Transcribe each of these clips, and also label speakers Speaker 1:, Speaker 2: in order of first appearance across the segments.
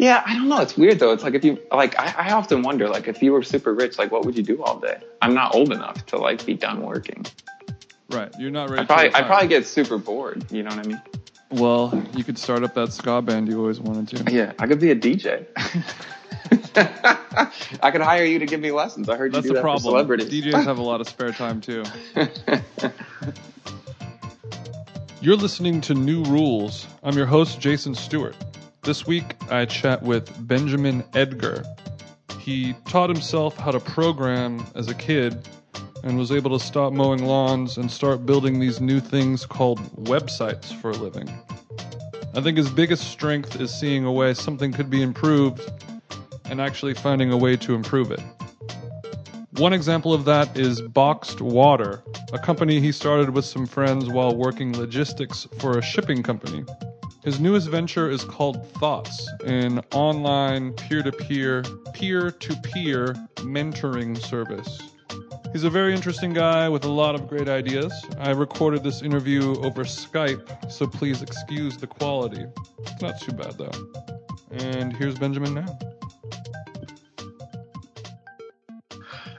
Speaker 1: Yeah, I don't know. It's weird though. It's like if you like, I, I often wonder, like, if you were super rich, like, what would you do all day? I'm not old enough to like be done working.
Speaker 2: Right. You're not ready.
Speaker 1: I probably, I probably get super bored. You know what I mean?
Speaker 2: Well, you could start up that ska band you always wanted to.
Speaker 1: Yeah, I could be a DJ. I could hire you to give me lessons. I heard
Speaker 2: That's
Speaker 1: you do
Speaker 2: the
Speaker 1: that
Speaker 2: problem.
Speaker 1: for celebrities.
Speaker 2: DJs have a lot of spare time too. You're listening to New Rules. I'm your host, Jason Stewart. This week, I chat with Benjamin Edgar. He taught himself how to program as a kid and was able to stop mowing lawns and start building these new things called websites for a living. I think his biggest strength is seeing a way something could be improved and actually finding a way to improve it. One example of that is Boxed Water, a company he started with some friends while working logistics for a shipping company. His newest venture is called Thoughts, an online peer to peer, peer to peer mentoring service. He's a very interesting guy with a lot of great ideas. I recorded this interview over Skype, so please excuse the quality. It's not too bad though. And here's Benjamin now.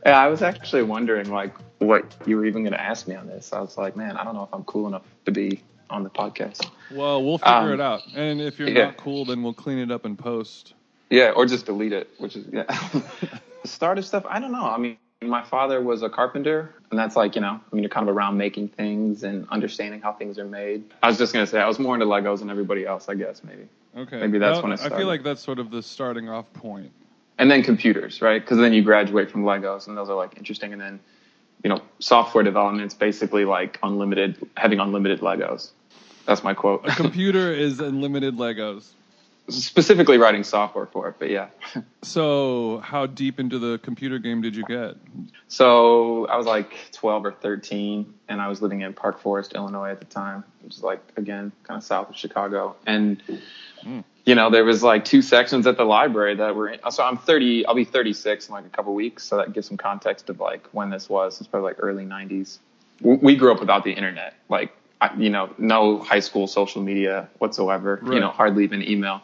Speaker 1: Yeah, I was actually wondering like what you were even going to ask me on this. I was like, man, I don't know if I'm cool enough to be on the podcast.
Speaker 2: Well, we'll figure
Speaker 1: Um,
Speaker 2: it out. And if you're
Speaker 1: yeah.
Speaker 2: not cool, then we'll clean it up and post.
Speaker 1: Yeah, or just delete it, which is yeah. the starter stuff. I don't know. I mean, my father was a carpenter, and that's like you know, I mean, you're kind of around making things and understanding how things are made. I was just gonna say I was more into Legos than everybody else, I guess maybe.
Speaker 2: Okay.
Speaker 1: Maybe that's
Speaker 2: Well,
Speaker 1: when
Speaker 2: I
Speaker 1: started.
Speaker 2: feel like that's sort of the starting off point.
Speaker 1: And then computers, right? Because then you graduate from Legos, and those are like interesting. And then, you know, software development's basically like unlimited, having unlimited Legos. That's my quote.
Speaker 2: A computer is unlimited Legos.
Speaker 1: Specifically writing software for it, but yeah.
Speaker 2: So, how deep into the computer game did you get?
Speaker 1: So I was like 12 or 13, and I was living in Park Forest, Illinois at the time, which is like again kind of south of Chicago. And hmm. You know, there was like two sections at the library that were. In, so I'm 30. I'll be 36 in like a couple weeks. So that gives some context of like when this was. It's probably like early 90s. We we grew up without the internet, like you know, no high school social media whatsoever.
Speaker 2: Right.
Speaker 1: You know, hardly even email.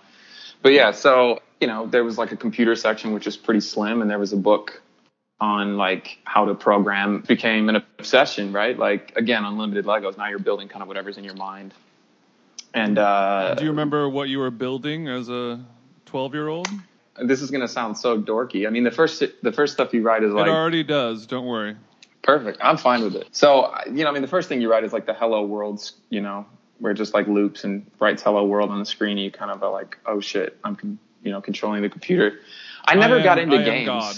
Speaker 1: But yeah, so you know, there was like a computer section which is pretty slim, and there was a book on like how to program became an obsession, right? Like again, unlimited Legos. Now you're building kind of whatever's in your mind. And uh,
Speaker 2: Do you remember what you were building as a 12 year old?
Speaker 1: this is gonna sound so dorky. I mean, the first the first stuff you write is like It
Speaker 2: already does. Don't worry.
Speaker 1: perfect. I'm fine with it. So you know, I mean, the first thing you write is like the hello world, you know, where it just like loops and writes hello world on the screen. And you kind of are like, oh shit, I'm you know controlling the computer. I never
Speaker 2: I am-
Speaker 1: got into
Speaker 2: I am
Speaker 1: games.
Speaker 2: God.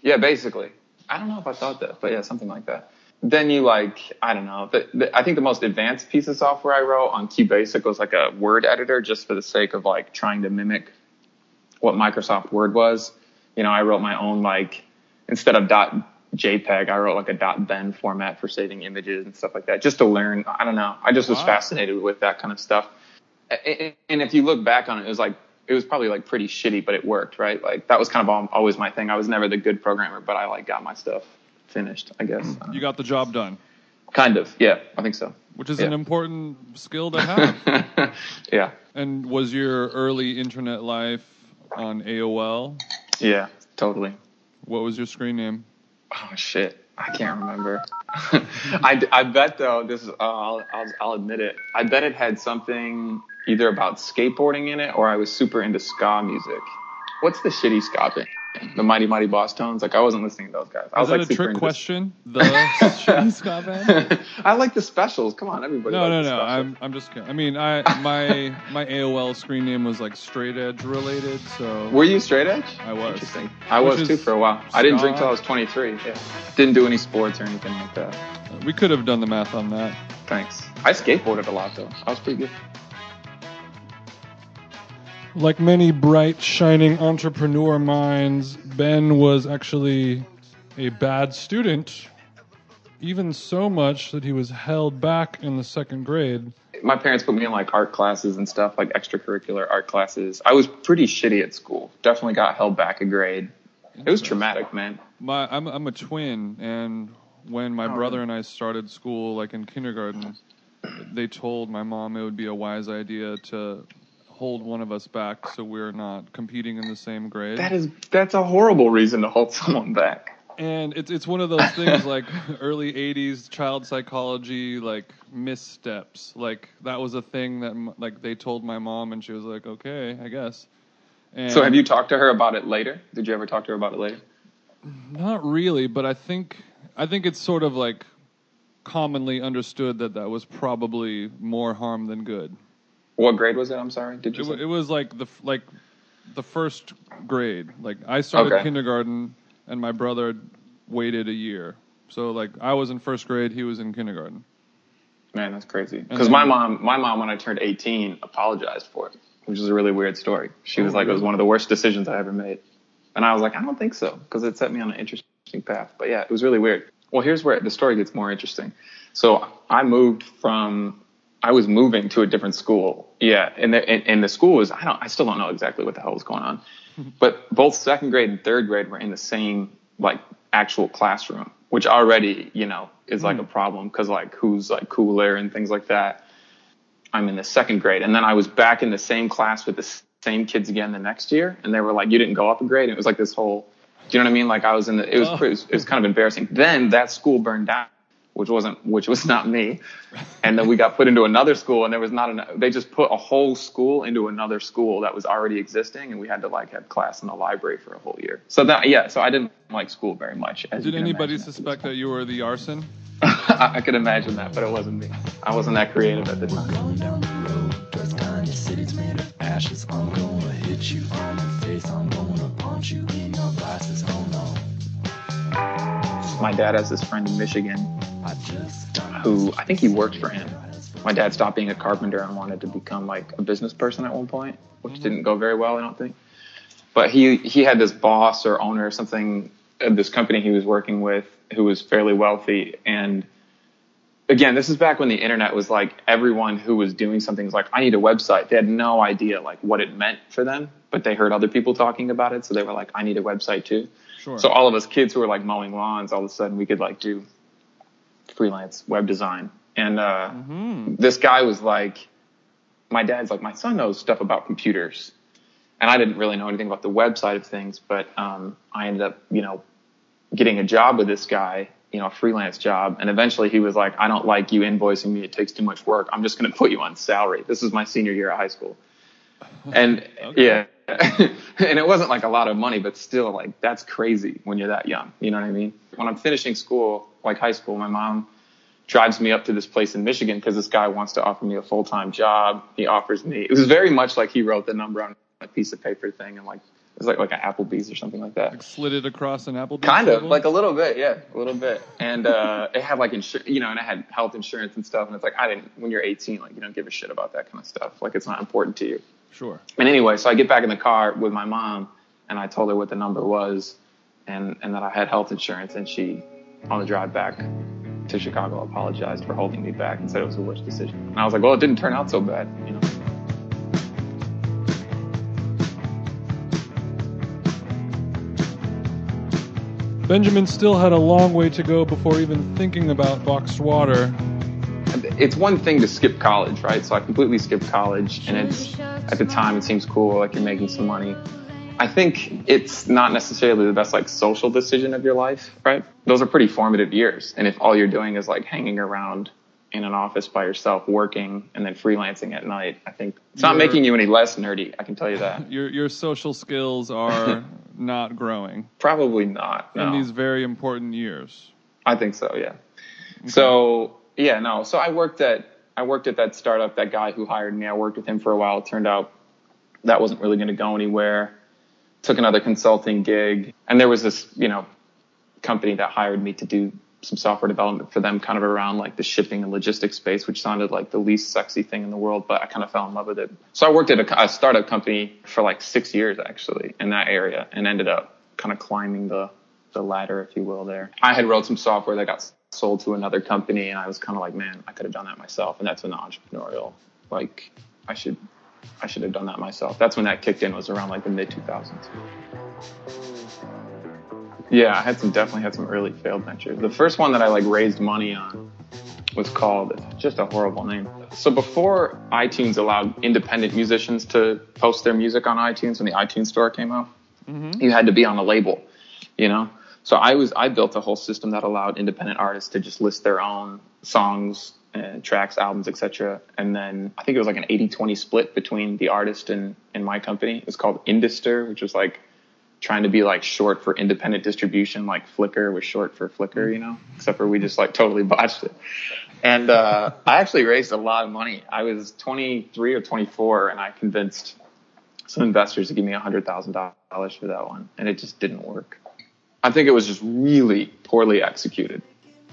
Speaker 1: Yeah, basically. I don't know if I thought that, but yeah, something like that. Then you like, I don't know. The, the, I think the most advanced piece of software I wrote on QBasic was like a word editor just for the sake of like trying to mimic what Microsoft Word was. You know, I wrote my own like, instead of dot JPEG, I wrote like a dot Ben format for saving images and stuff like that just to learn. I don't know. I just was
Speaker 2: Wow.
Speaker 1: fascinated with that kind of stuff. And if you look back on it, it was like, it was probably like pretty shitty, but it worked, right? Like that was kind of always my thing. I was never the good programmer, but I like got my stuff finished, I guess.
Speaker 2: You got the job done,
Speaker 1: kind of. Yeah, I think so.
Speaker 2: which is
Speaker 1: Yeah.
Speaker 2: an important skill to have.
Speaker 1: yeah.
Speaker 2: and was your early internet life on AOL?
Speaker 1: Yeah, totally.
Speaker 2: What was your screen name?
Speaker 1: Oh shit, I can't remember. I, I bet though this is uh, I'll, I'll I'll admit it. I bet it had something either about skateboarding in it or I was super into ska music. What's the shitty ska band? The Mighty Mighty Bosstones. Like I wasn't listening to those guys. I
Speaker 2: Is
Speaker 1: was
Speaker 2: that
Speaker 1: like
Speaker 2: a trick question? The ska band?
Speaker 1: I like the specials. Come on, everybody.
Speaker 2: No, no, no. I'm I'm just kidding. I mean, I my my AOL screen name was like straight edge related, so
Speaker 1: Were you straight edge?
Speaker 2: I was.
Speaker 1: Interesting. I
Speaker 2: Which
Speaker 1: was too for a while. I didn't drink till I was 23. Yeah. Didn't do any sports or anything like that.
Speaker 2: we could have done the math on that.
Speaker 1: Thanks. I skateboarded a lot though. I was pretty good.
Speaker 2: Like many bright, shining entrepreneur minds, Ben was actually a bad student, even so much that he was held back in the second grade.
Speaker 1: My parents put me in like art classes and stuff, like extracurricular art classes. I was pretty shitty at school. Definitely got held back a grade. It was traumatic, man.
Speaker 2: My, I'm, I'm a twin, and when my
Speaker 1: Oh,
Speaker 2: brother
Speaker 1: really?
Speaker 2: and I started school, like in kindergarten, they told my mom it would be a wise idea to hold one of us back so we're not competing in the same grade.
Speaker 1: That is that's a horrible reason to hold someone back.
Speaker 2: And it's it's one of those things like early '80s child psychology, like missteps. Like that was a thing that like they told my mom, and she was like, "Okay, I guess." And
Speaker 1: So have you talked to her about it later? Did you ever talk to her about it later?
Speaker 2: Not really, but I think I think it's sort of like commonly understood that that was probably more harm than good.
Speaker 1: What grade was it? I'm sorry. Did
Speaker 2: It,
Speaker 1: you? say?
Speaker 2: it was like the f- like the first grade. Like I started
Speaker 1: Okay.
Speaker 2: kindergarten, and my brother waited a year. So like I was in first grade, he was in kindergarten.
Speaker 1: Man, that's crazy. Because my mom, my mom, when I turned 18, apologized for it, which is a really weird story. She oh, was
Speaker 2: Oh,
Speaker 1: like, it was one of the worst decisions I ever made, and I was like, I don't think so, because it set me on an interesting path. But yeah, it was really weird. Well, here's where the story gets more interesting. So I moved from, I was moving to a different school. Yeah, and the and, and the school was, I don't, I still don't know exactly what the hell was going on, but both second grade and third grade were in the same like actual classroom, which already, you know, is like a mm. problem because like who's like cooler and things like that. I'm in the second grade, and then I was back in the same class with the same kids again the next year, and they were like, "You didn't go up a grade." And it was like this whole, do you know what I mean? Like I was in the, it was,
Speaker 2: Oh.
Speaker 1: it was, it was kind of embarrassing. Then that school burned down, which wasn't, which was not me, and then we got put into another school, and there was not enough. They just put a whole school into another school that was already existing, and we had to like have class in the library for a whole year. So that, yeah, so I didn't like school very much. As
Speaker 2: Did anybody
Speaker 1: imagine after this
Speaker 2: suspect that you were the arson?
Speaker 1: I, I could imagine that, but it wasn't me. I wasn't that creative at the time.
Speaker 3: Going down the road, towards kind of city's made of ashes. I'm gonna hit you on your face. I'm gonna punch you in your glasses. Oh no,
Speaker 1: My dad has this friend in Michigan who I think he worked for him. My dad stopped being a carpenter and wanted to become like a business person at one point, which mm-hmm. didn't go very well, I don't think. But he he had this boss or owner or something of this company he was working with who was fairly wealthy and again, this is back when the internet was like everyone who was doing something was like, I need a website. They had no idea like what it meant for them, but they heard other people talking about it, so they were like, I need a website too.
Speaker 2: Sure.
Speaker 1: So all of us kids who were like mowing lawns, all of a sudden we could like do freelance web design. And uh, this guy was like, my dad's like, my son knows stuff about computers. And I didn't really know anything about the web side of things, but um, I ended up, you know, getting a job with this guy, you know, a freelance job. And eventually he was like, I don't like you invoicing me. It takes too much work. I'm just going to put you on salary. This is my senior year of high school. And yeah, and it wasn't like a lot of money, but still like that's crazy when you're that young. You know what I mean? When I'm finishing school, like high school, my mom drives me up to this place in Michigan because this guy wants to offer me a full time job. He offers me. It was very much like he wrote the number on a piece of paper thing and like it was like like an Applebee's or something like that.
Speaker 2: Like Slid it across an Applebee's.
Speaker 1: Kind of like a little bit, yeah, a little bit. And uh, it had like insur- you know, and it had health insurance and stuff. And it's like I didn't when you're 18, like you don't give a shit about that kind of stuff. Like it's not important to you.
Speaker 2: Sure.
Speaker 1: And anyway, so I get back in the car with my mom, and I told her what the number was, and and that I had health insurance, and she, on the drive back to Chicago, apologized for holding me back and said it was the worst decision. And I was like, well, it didn't turn out so bad, you know.
Speaker 2: Benjamin still had a long way to go before even thinking about boxed water.
Speaker 1: It's one thing to skip college, right? So I completely skipped college, and it's at the time it seems cool, like you're making some money. I think it's not necessarily the best like social decision of your life, right? Those are pretty formative years. And if all you're doing is like hanging around in an office by yourself working and then freelancing at night, I think it's not making you any less nerdy. I can tell you that.
Speaker 2: Your your social skills are not growing
Speaker 1: Probably not. No.
Speaker 2: in these very important years.
Speaker 1: I think so, yeah. So yeah, no. So I worked at I worked at that startup. That guy who hired me, I worked with him for a while. It turned out that wasn't really going to go anywhere. Took another consulting gig, and there was this you know company that hired me to do some software development for them, kind of around like the shipping and logistics space, which sounded like the least sexy thing in the world, but I kind of fell in love with it. So I worked at a, a startup company for like six years actually in that area, and ended up kind of climbing the the ladder, if you will. There, I had wrote some software that got sold to another company, and I was kind of like, man, I could have done that myself, and that's when the entrepreneurial, like, I should, I should have done that myself. That's when that kicked in. Was around like the mid 2000s. Yeah, I had some definitely had some early failed ventures. The first one that I like raised money on was called just a horrible name. So before iTunes allowed independent musicians to post their music on iTunes when the iTunes store came out, mm-hmm. you had to be on a label, you know. So I was I built a whole system that allowed independent artists to just list their own songs and tracks, albums, etc. And then I think it was like an 80-20 split between the artist and, and my company. It was called Indister, which was like trying to be like short for independent distribution, like Flickr was short for Flickr, you know, except for we just like totally botched it. And, uh, I actually raised a lot of money. I was 23 or 24 and I convinced some investors to give me a hundred thousand dollars for that one. And it just didn't work. I think it was just really poorly executed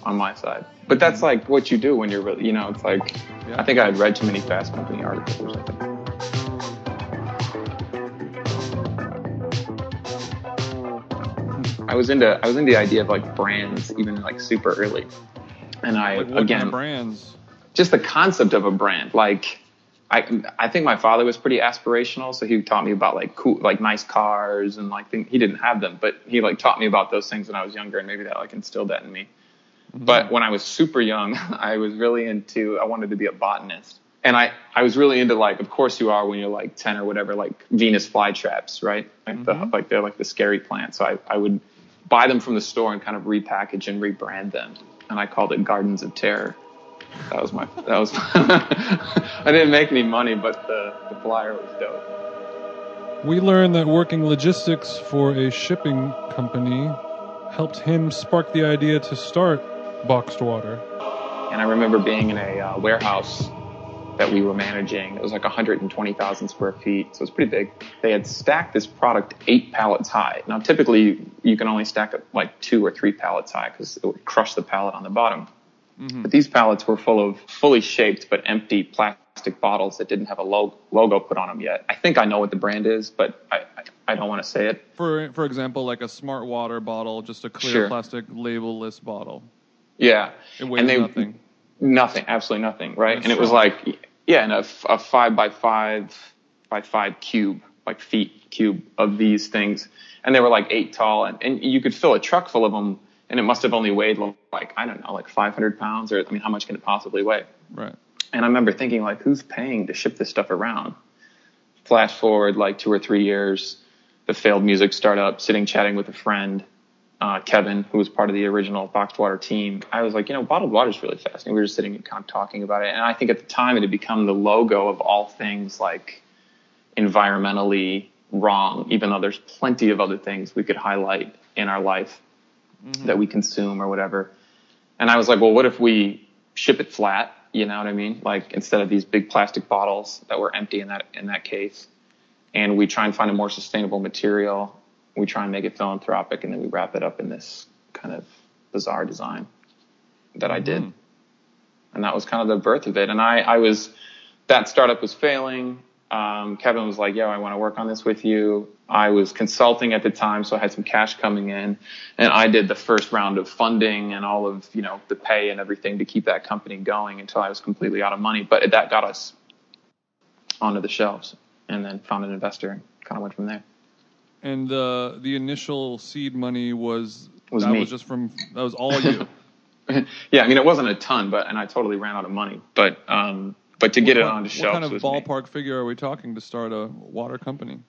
Speaker 1: on my side. But that's mm-hmm. like what you do when you're really, you know, it's like, I think I had read too many Fast Company articles or something. Hmm. I was into I was into the idea of like brands even like super early, and I
Speaker 2: Like what kind
Speaker 1: again
Speaker 2: of brands?
Speaker 1: just the concept of a brand. Like I I think my father was pretty aspirational, so he taught me about like cool like nice cars and like thing, he didn't have them, but he like taught me about those things when I was younger, and maybe that like instilled that in me. Mm-hmm. But when I was super young, I was really into I wanted to be a botanist. And I, I was really into like, of course you are when you're like 10 or whatever, like Venus flytraps, right? Like the, mm-hmm. like they're like the scary plants. So I, I would buy them from the store and kind of repackage and rebrand them. And I called it Gardens of Terror. That was my, that was, I didn't make any money, but the, the flyer was dope.
Speaker 2: We learned that working logistics for a shipping company helped him spark the idea to start Boxed Water.
Speaker 1: And I remember being in a uh, warehouse that we were managing. It was like 120,000 square feet, so it's pretty big. They had stacked this product eight pallets high. Now, typically, you can only stack it like two or three pallets high because it would crush the pallet on the bottom. Mm-hmm. But these pallets were full of fully shaped but empty plastic bottles that didn't have a lo- logo put on them yet. I think I know what the brand is, but I, I, I don't want to say it.
Speaker 2: For for example, like a smart water bottle, just a clear
Speaker 1: Sure.
Speaker 2: plastic label-less bottle.
Speaker 1: Yeah.
Speaker 2: It weighs
Speaker 1: and they,
Speaker 2: nothing.
Speaker 1: Nothing, absolutely nothing, right?
Speaker 2: That's
Speaker 1: and it was like, yeah, and a, a five by five by five cube, like feet cube of these things. And they were like eight tall and, and you could fill a truck full of them and it must have only weighed like, I don't know, like 500 pounds or, I mean, how much can it possibly weigh?
Speaker 2: Right.
Speaker 1: And I remember thinking like, who's paying to ship this stuff around? Flash forward like two or three years, the failed music startup, sitting chatting with a friend, uh, Kevin, who was part of the original Boxed Water team. I was like, you know, bottled water is really fascinating. We were just sitting and kind of talking about it. And I think at the time it had become the logo of all things like environmentally wrong, even though there's plenty of other things we could highlight in our life Mm-hmm. that we consume or whatever. And I was like, well, what if we ship it flat? You know what I mean? Like instead of these big plastic bottles that were empty in that in that case, and we try and find a more sustainable material. We try and make it philanthropic, and then we wrap it up in this kind of bizarre design that I mm-hmm. did. And that was kind of the birth of it. And I, I was that startup was failing. Um, Kevin was like, "Yo, I want to work on this with you." I was consulting at the time, so I had some cash coming in, and I did the first round of funding and all of you know the pay and everything to keep that company going until I was completely out of money. But that got us onto the shelves, and then found an investor and kind of went from there.
Speaker 2: And uh, the initial seed money was
Speaker 1: Was
Speaker 2: that
Speaker 1: me.
Speaker 2: was just from that was all you.
Speaker 1: yeah, I mean it wasn't a ton, but and I totally ran out of money. But um, but to get it
Speaker 2: what,
Speaker 1: onto
Speaker 2: what kind of
Speaker 1: was me.
Speaker 2: ballpark figure are we talking to start a water company?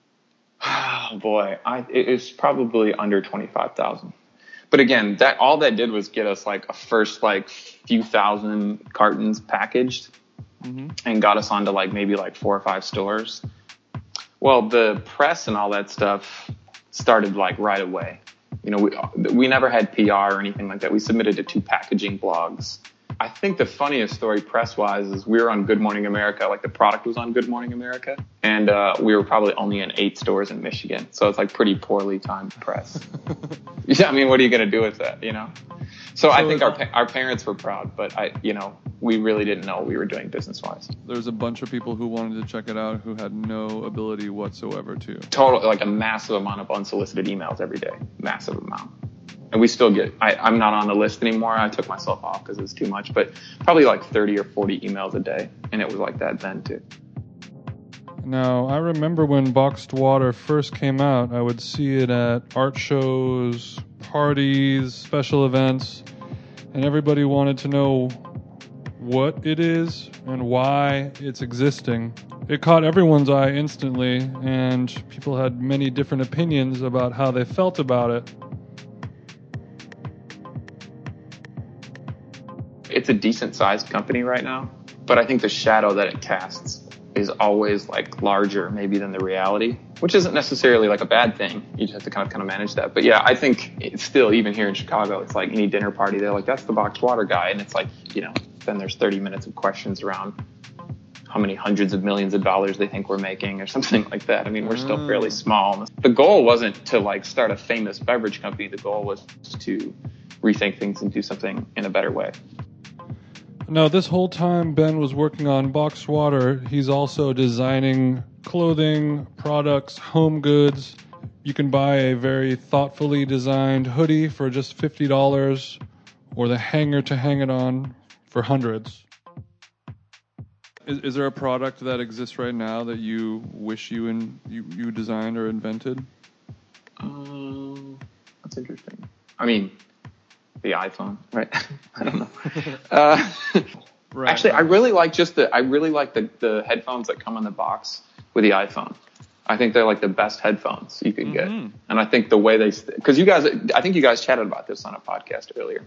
Speaker 1: Oh boy, I it is probably under twenty five thousand. But again, that all that did was get us like a first like few thousand cartons packaged, mm-hmm. and got us onto like maybe like four or five stores. Well, the press and all that stuff started like right away. You know, we we never had PR or anything like that. We submitted to two packaging blogs. I think the funniest story press wise is we were on Good Morning America, like the product was on Good Morning America, and uh, we were probably only in eight stores in Michigan, so it's like pretty poorly timed press. yeah, I mean, what are you gonna do with that, you know? So, I think our our parents were proud, but I, you know, we really didn't know what we were doing business wise.
Speaker 2: There's a bunch of people who wanted to check it out who had no ability whatsoever to.
Speaker 1: total like a massive amount of unsolicited emails every day massive amount and we still get I, i'm not on the list anymore i took myself off because it's too much but probably like 30 or 40 emails a day and it was like that then too
Speaker 2: Now, I remember when Boxed Water first came out, I would see it at art shows, parties, special events, and everybody wanted to know what it is and why it's existing. It caught everyone's eye instantly, and people had many different opinions about how they felt about it.
Speaker 1: It's a decent sized company right now, but I think the shadow that it casts is always like larger maybe than the reality, which isn't necessarily like a bad thing. You just have to kind of kind of manage that. But yeah, I think it's still even here in Chicago, it's like any dinner party, they're like, that's the boxed water guy. And it's like, you know, then there's 30 minutes of questions around how many hundreds of millions of dollars they think we're making or something like that. I mean, we're still fairly mm. small. The goal wasn't to like start a famous beverage company. The goal was to rethink things and do something in a better way.
Speaker 2: Now, this whole time Ben was working on Box Water, he's also designing clothing, products, home goods. You can buy a very thoughtfully designed hoodie for just $50 or the hanger to hang it on for hundreds. Is, is there a product that exists right now that you wish you in, you, you designed or invented?
Speaker 1: Um, that's interesting. I mean, the iPhone, right? I don't know. Uh,
Speaker 2: Right,
Speaker 1: actually, I really like just the I really like the the headphones that come in the box with the iPhone. I think they're like the best headphones you can get,
Speaker 2: Mhm.
Speaker 1: and I think the way they because you guys I think you guys chatted about this on a podcast earlier.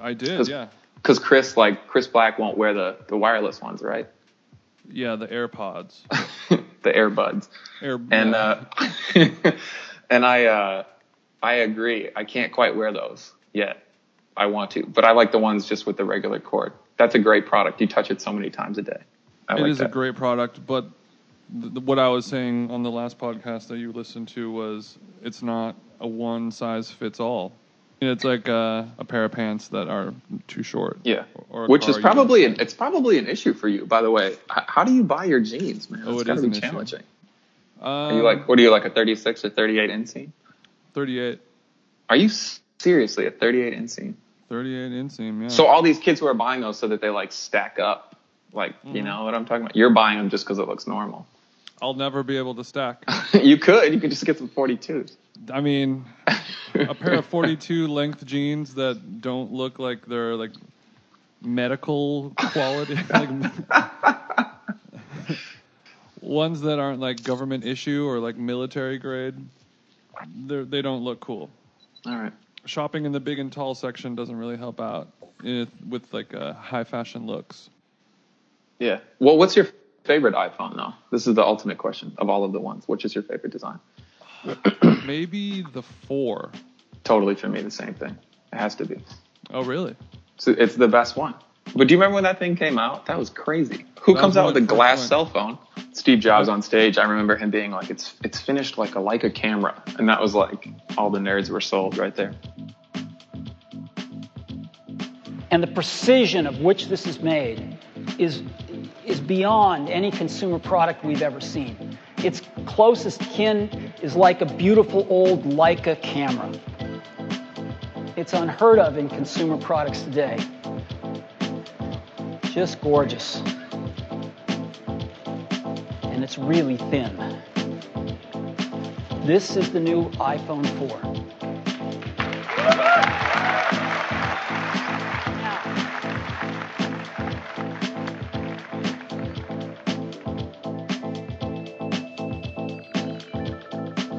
Speaker 2: I did,
Speaker 1: 'Cause-
Speaker 2: yeah.
Speaker 1: Because Chris like Chris Black won't wear the the wireless ones, right?
Speaker 2: Yeah, the AirPods.
Speaker 1: the earbuds.
Speaker 2: Air,
Speaker 1: and uh, and I uh, I agree. I can't quite wear those yet. I want to, but I like the ones just with the regular cord. That's a great product. You touch it so many times a day. I
Speaker 2: It
Speaker 1: like
Speaker 2: is a great product, but th- what I was saying on the last podcast that you listened to was it's not a one size fits all. It's like uh, a pair of pants that are too short.
Speaker 1: yeah,
Speaker 2: or a
Speaker 1: which is probably an, it's probably an issue for you. By the way, H- how do you buy your jeans, man?
Speaker 2: Oh,
Speaker 1: It's
Speaker 2: it
Speaker 1: gotta be challenging.
Speaker 2: Um,
Speaker 1: Are you like what are you like a 36 or 38 inseam?
Speaker 2: 38,
Speaker 1: Are you seriously a 38 inseam?
Speaker 2: 38 inseam? Yeah.
Speaker 1: So all these kids who are buying those so that they like stack up, like you
Speaker 2: Mm-hmm.
Speaker 1: know what I'm talking about. You're buying them just because it looks normal.
Speaker 2: I'll never be able to stack.
Speaker 1: you could. You could just get some 42s.
Speaker 2: I mean, a pair of 42 length jeans that don't look like they're like medical quality, like ones that aren't like government issue or like military grade. They they don't look cool.
Speaker 1: All right.
Speaker 2: Shopping in the big and tall section doesn't really help out if, with like uh, high fashion looks.
Speaker 1: Yeah. Well, what's your favorite iPhone though? This is the ultimate question of all of the ones. Which is your favorite design?
Speaker 2: Maybe the four.
Speaker 1: Totally for me the same thing. It has to be.
Speaker 2: Oh really?
Speaker 1: So it's the best one. But do you remember when that thing came out? That was crazy. Who
Speaker 2: That
Speaker 1: comes out with a glass cell phone? Steve Jobs on stage. I remember him being like, "It's it's finished like a Leica camera," and that was like all the nerds were sold right there.
Speaker 4: and the precision of which this is made is is beyond any consumer product we've ever seen. Its closest kin is like a beautiful old Leica camera. It's unheard of in consumer products today. Just gorgeous. It's really thin. This is the new iPhone 4.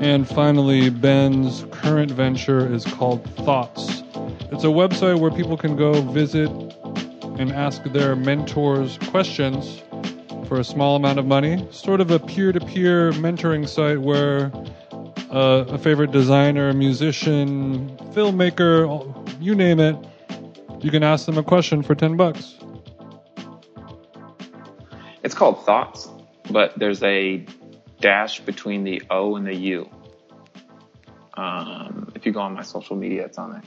Speaker 2: And finally, Ben's current venture is called Thoughts. It's a website where people can go visit and ask their mentors questions for a small amount of money. Sort of a peer to peer mentoring site where uh, a favorite designer, musician, filmmaker, you name it, you can ask them a question for 10 bucks.
Speaker 1: It's called Thoughts, but there's a dash between the O and the U. Um, if you go on my social media, it's on there.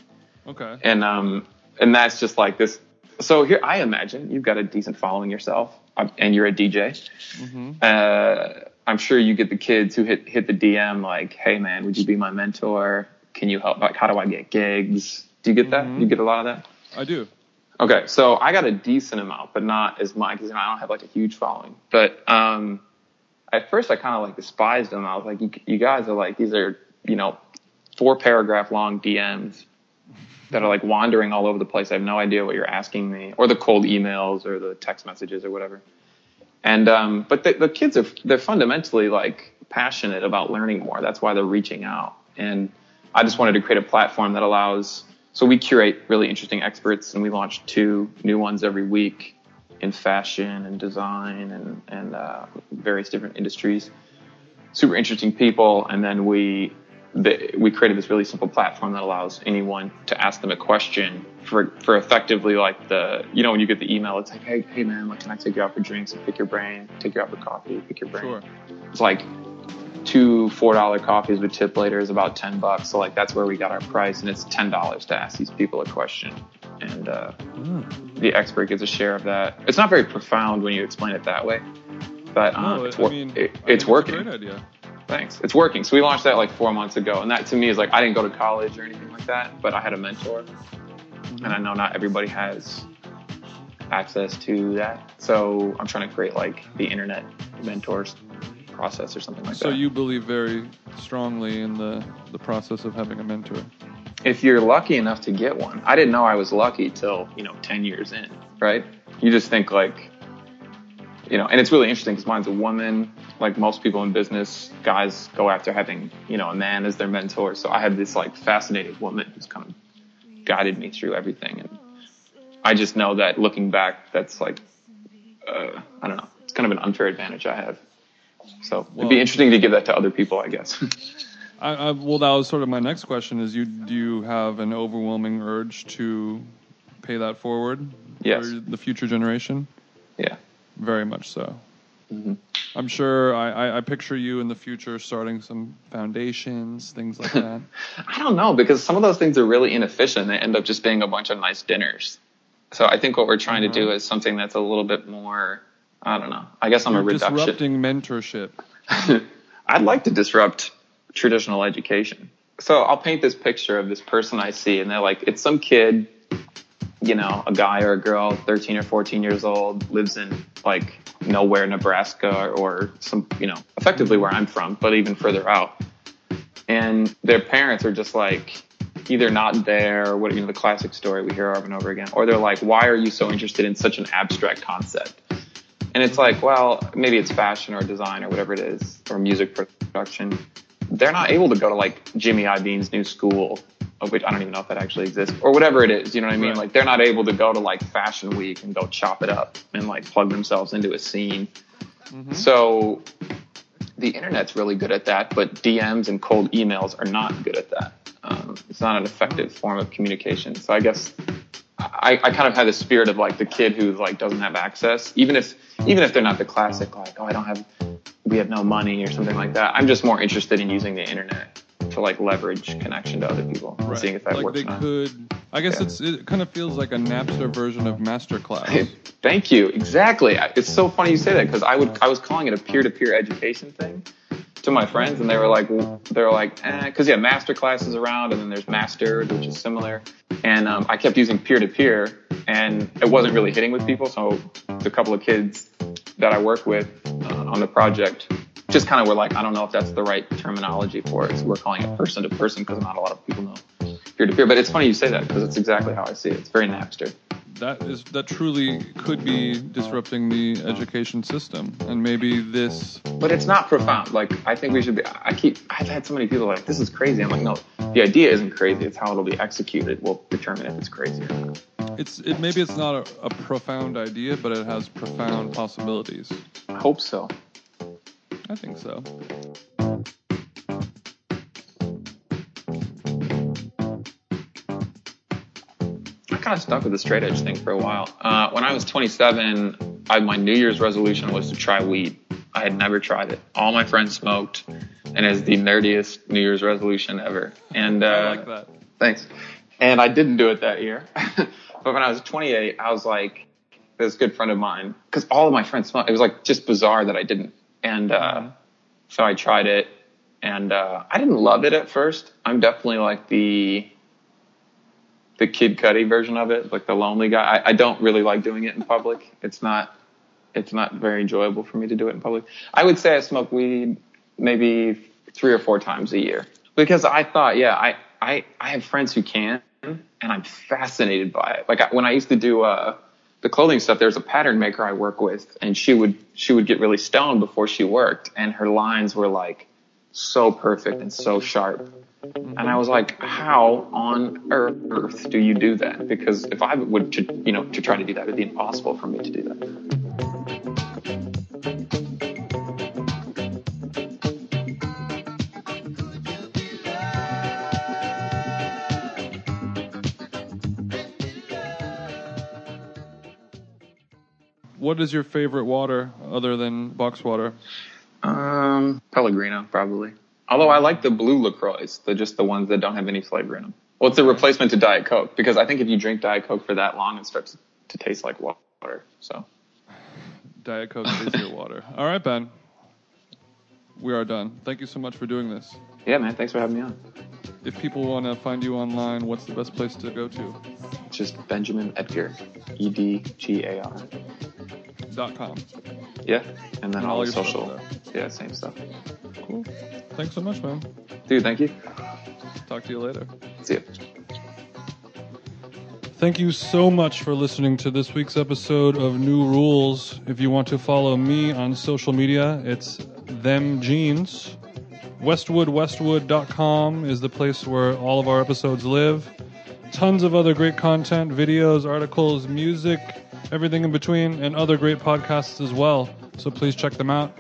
Speaker 2: Okay.
Speaker 1: and um and that's just like this so here i imagine you've got a decent following yourself and you're a dj uh i'm sure you get the kids who hit hit the dm like hey man would you be my mentor? Can you help? Like how do i get gigs? Do you get that? You get a lot of that?
Speaker 2: I do.
Speaker 1: Okay, so I got a decent amount, but not as much because you know, I don't have like a huge following. But um, at first, I kind of like despised them. I was like, you, you guys are like these are you know four paragraph long DMs that are like wandering all over the place. I have no idea what you're asking me, or the cold emails, or the text messages, or whatever. And um, but the, the kids are they're fundamentally like passionate about learning more. That's why they're reaching out. And I just wanted to create a platform that allows. So we curate really interesting experts, and we launch two new ones every week in fashion and design and and uh, various different industries. Super interesting people, and then we the, we created this really simple platform that allows anyone to ask them a question for for effectively like the you know when you get the email it's like hey hey man like can I take you out for drinks? And pick your brain take you out for coffee pick your brain.
Speaker 2: Sure.
Speaker 1: it's like two four dollar coffees with tip later is about ten bucks. So like that's where we got our price and it's ten dollars to ask these people a question. And uh, the expert gets a share of that. It's not very profound when you explain it that way but um,
Speaker 2: No,
Speaker 1: it's,
Speaker 2: I mean,
Speaker 1: it, it's working.
Speaker 2: idea.
Speaker 1: Thanks. It's working. So we launched that like four months ago, and that to me is like I didn't go to college or anything like that, but I had a mentor, mm-hmm. and I know not everybody has access to that. So I'm trying to create like the internet mentors process or something like
Speaker 2: So
Speaker 1: that.
Speaker 2: So you believe very strongly in the the process of having a mentor.
Speaker 1: if you're lucky enough to get one, I didn't know I was lucky till you know 10 years in, right? You just think like, you know, and it's really interesting because mine's a woman. Like most people in business, guys go after having you know a man as their mentor. So I had this like fascinating woman who's kind of guided me through everything, and I just know that looking back, that's like, uh, I don't know, it's kind of an unfair advantage I have. So it'd be interesting to give that to other people, I guess.
Speaker 2: I, I, well, that was sort of my next question: is you do you have an overwhelming urge to pay that forward
Speaker 1: Yes.
Speaker 2: for the future generation?
Speaker 1: yeah.
Speaker 2: Very much so.
Speaker 1: Mm-hmm.
Speaker 2: I'm sure. I, I, I picture you in the future starting some foundations, things like that.
Speaker 1: I don't know because some of those things are really inefficient. They end up just being a bunch of nice dinners. So I think what we're trying to do is something that's a little bit more. I don't know. I guess I'm a
Speaker 2: You're
Speaker 1: reduction.
Speaker 2: disrupting mentorship.
Speaker 1: I'd like to disrupt traditional education. So I'll paint this picture of this person I see, and they're like, it's some kid, you know, a guy or a girl, 13 or 14 years old, lives in like nowhere, Nebraska, or some, you know, effectively where I'm from, but even further out. And their parents are just like, either not there, or what, you know, the classic story we hear over and over again, or they're like, why are you so interested in such an abstract concept? And it's like, well, maybe it's fashion or design or whatever it is, or music production. They're not able to go to like Jimmy Iovine's new school, which I don't even know if that actually exists, or whatever it is. You know what I mean?
Speaker 2: Right.
Speaker 1: Like they're not able to go to like Fashion Week and go chop it up and like plug themselves into a scene. So the internet's really good at that, but DMs and cold emails are not good at that. Um, it's not an effective form of communication. So I guess I, I kind of have the spirit of like the kid who like doesn't have access, even if even if they're not the classic like oh I don't have we have no money or something like that. I'm just more interested in using the internet to like leverage connection to other people and seeing if that
Speaker 2: like
Speaker 1: works.
Speaker 2: they could. I guess
Speaker 1: Yeah.
Speaker 2: it's it kind of feels like a Napster version of Masterclass.
Speaker 1: Thank you. Exactly. It's so funny you say that because I would I was calling it a peer to peer education thing to my friends, and they were like they were like eh, because yeah, master classes around, and then there's mastered, which is similar, and um, I kept using peer to peer, and it wasn't really hitting with people. So the couple of kids that I work with uh, on the project just kind of were like, I don't know if that's the right terminology for it. So we're calling it person to person because not a lot of people know peer to peer. But it's funny you say that because it's exactly how I see it. It's very Napster.
Speaker 2: that is that truly could be disrupting the education system, and maybe this.
Speaker 1: but it's not profound. Like I think we should be. I keep. I've had so many people like this is crazy. I'm like, no, the idea isn't crazy. It's how it'll be executed will determine if it's crazy or not.
Speaker 2: It's it maybe it's not a, a profound idea, but it has profound possibilities.
Speaker 1: I hope so.
Speaker 2: I think so.
Speaker 1: I kind of stuck with the straight edge thing for a while. Uh, when I was 27, I, my New Year's resolution was to try weed. I had never tried it. All my friends smoked, and it's the nerdiest New Year's resolution ever. And uh,
Speaker 2: I like that.
Speaker 1: Thanks. And I didn't do it that year. but when I was 28, I was like, this good friend of mine, because all of my friends smoked. It was like just bizarre that I didn't. And uh, so I tried it, and uh, I didn't love it at first. I'm definitely like the the Kid Cudi version of it, like the lonely guy. I, I don't really like doing it in public. It's not it's not very enjoyable for me to do it in public. I would say I smoke weed maybe three or four times a year because I thought, yeah, I I I have friends who can't, and I'm fascinated by it. Like I, when I used to do uh, the clothing stuff, there's a pattern maker I work with, and she would she would get really stoned before she worked, and her lines were like so perfect and so sharp. And I was like, how on earth do you do that? Because if I would, to, you know, to try to do that, it'd be impossible for me to do that.
Speaker 2: What is your favorite water other than box water?
Speaker 1: Um, Pellegrino probably. Although I like the blue Lacroix, the just the ones that don't have any flavor in them. Well, it's a replacement to Diet Coke because I think if you drink Diet Coke for that long, it starts to taste like water. So
Speaker 2: Diet Coke is your water. All right, Ben. We are done. Thank you so much for doing this.
Speaker 1: Yeah, man, thanks for having me on.
Speaker 2: If people want to find you online, what's the best place to go to?
Speaker 1: Just Benjamin Edgar, E D G A R.
Speaker 2: Dot com.
Speaker 1: Yeah, and then
Speaker 2: And
Speaker 1: all,
Speaker 2: all your
Speaker 1: social. Yeah, same stuff.
Speaker 2: Cool. Thanks so much, man.
Speaker 1: Dude, thank you.
Speaker 2: Talk to you later.
Speaker 1: See ya.
Speaker 2: Thank you so much for listening to this week's episode of New Rules. If you want to follow me on social media, it's them jeans. Westwoodwestwood.com is the place where all of our episodes live. Tons of other great content, videos, articles, music, everything in between, and other great podcasts as well. So please check them out.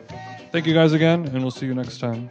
Speaker 2: Thank you guys again, and we'll see you next time.